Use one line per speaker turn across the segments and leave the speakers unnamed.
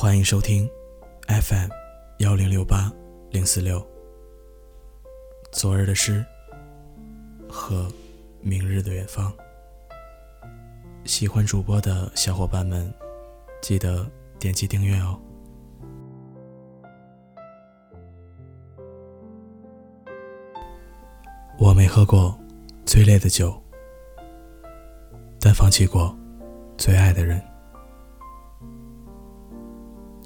欢迎收听 FM 幺零六八零四六。昨日的诗和明日的远方。喜欢主播的小伙伴们，记得点击订阅哦。我没喝过最烈的酒，但放弃过最爱的人。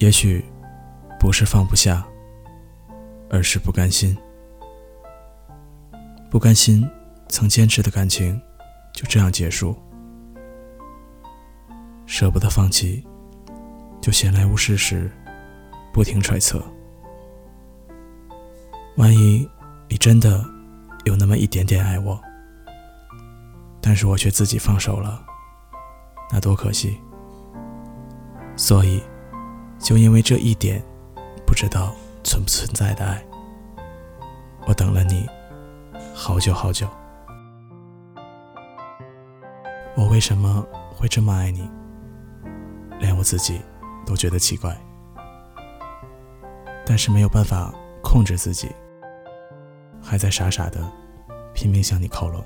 也许不是放不下，而是不甘心。不甘心曾坚持的感情就这样结束，舍不得放弃，就闲来无事时不停揣测：万一你真的有那么一点点爱我，但是我却自己放手了，那多可惜。所以。就因为这一点，不知道存不存在的爱，我等了你好久好久。我为什么会这么爱你？连我自己都觉得奇怪，但是没有办法控制自己，还在傻傻的拼命向你靠拢，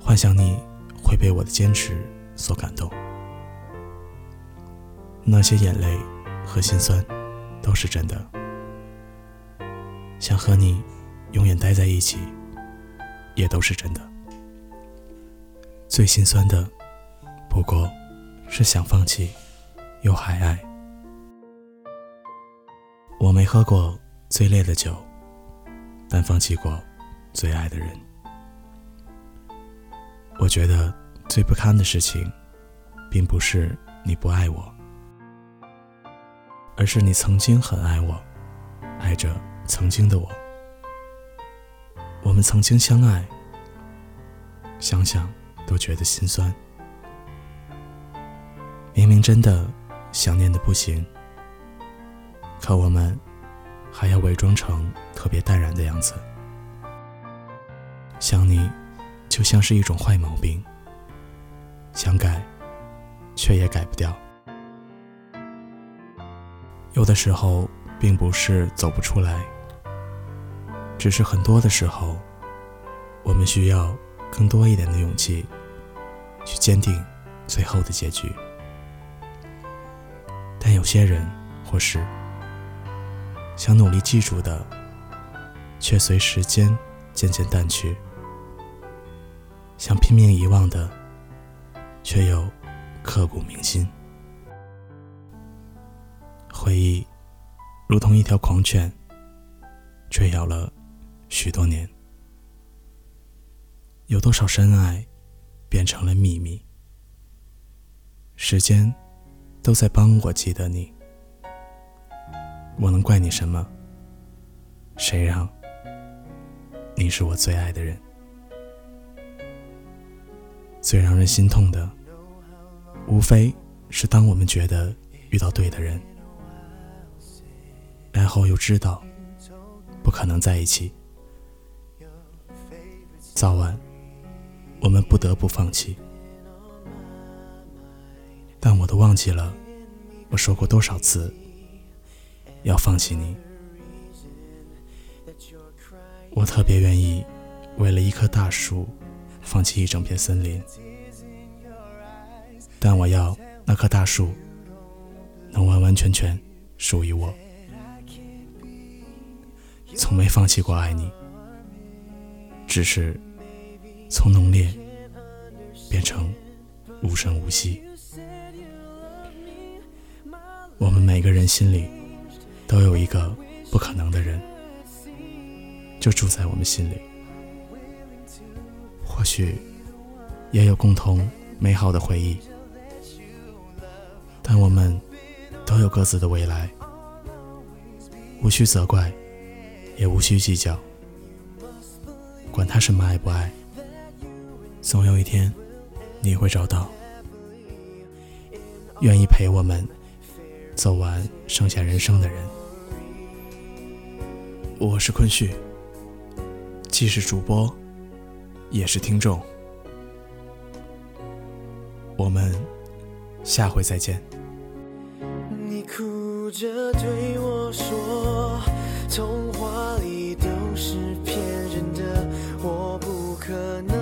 幻想你会被我的坚持所感动。那些眼泪和心酸，都是真的。想和你永远待在一起，也都是真的。最心酸的，不过是想放弃，又还爱。我没喝过最烈的酒，但放弃过最爱的人。我觉得最不堪的事情，并不是你不爱我。而是你曾经很爱我，爱着曾经的我。我们曾经相爱，想想都觉得心酸。明明真的想念的不行，可我们还要伪装成特别淡然的样子。想你，就像是一种坏毛病，想改，却也改不掉。有的时候，并不是走不出来，只是很多的时候，我们需要更多一点的勇气，去坚定最后的结局。但有些人或是想努力记住的，却随时间渐渐淡去；想拼命遗忘的，却又刻骨铭心。回忆，如同一条狂犬，追咬了许多年。有多少深爱，变成了秘密？时间，都在帮我记得你。我能怪你什么？谁让你是我最爱的人？最让人心痛的，无非是当我们觉得遇到对的人。然后又知道不可能在一起，早晚我们不得不放弃。但我都忘记了，我说过多少次要放弃你。我特别愿意为了一棵大树放弃一整片森林，但我要那棵大树能完完全全属于我。从没放弃过爱你，只是从浓烈变成无声无息。我们每个人心里都有一个不可能的人，就住在我们心里。或许也有共同美好的回忆，但我们都有各自的未来，无需责怪。也无需计较，管他什么爱不爱，总有一天你会找到愿意陪我们走完剩下人生的人。我是坤旭，既是主播，也是听众。我们下回再见。
你哭着对我说，童话里都是骗人的，我不可能。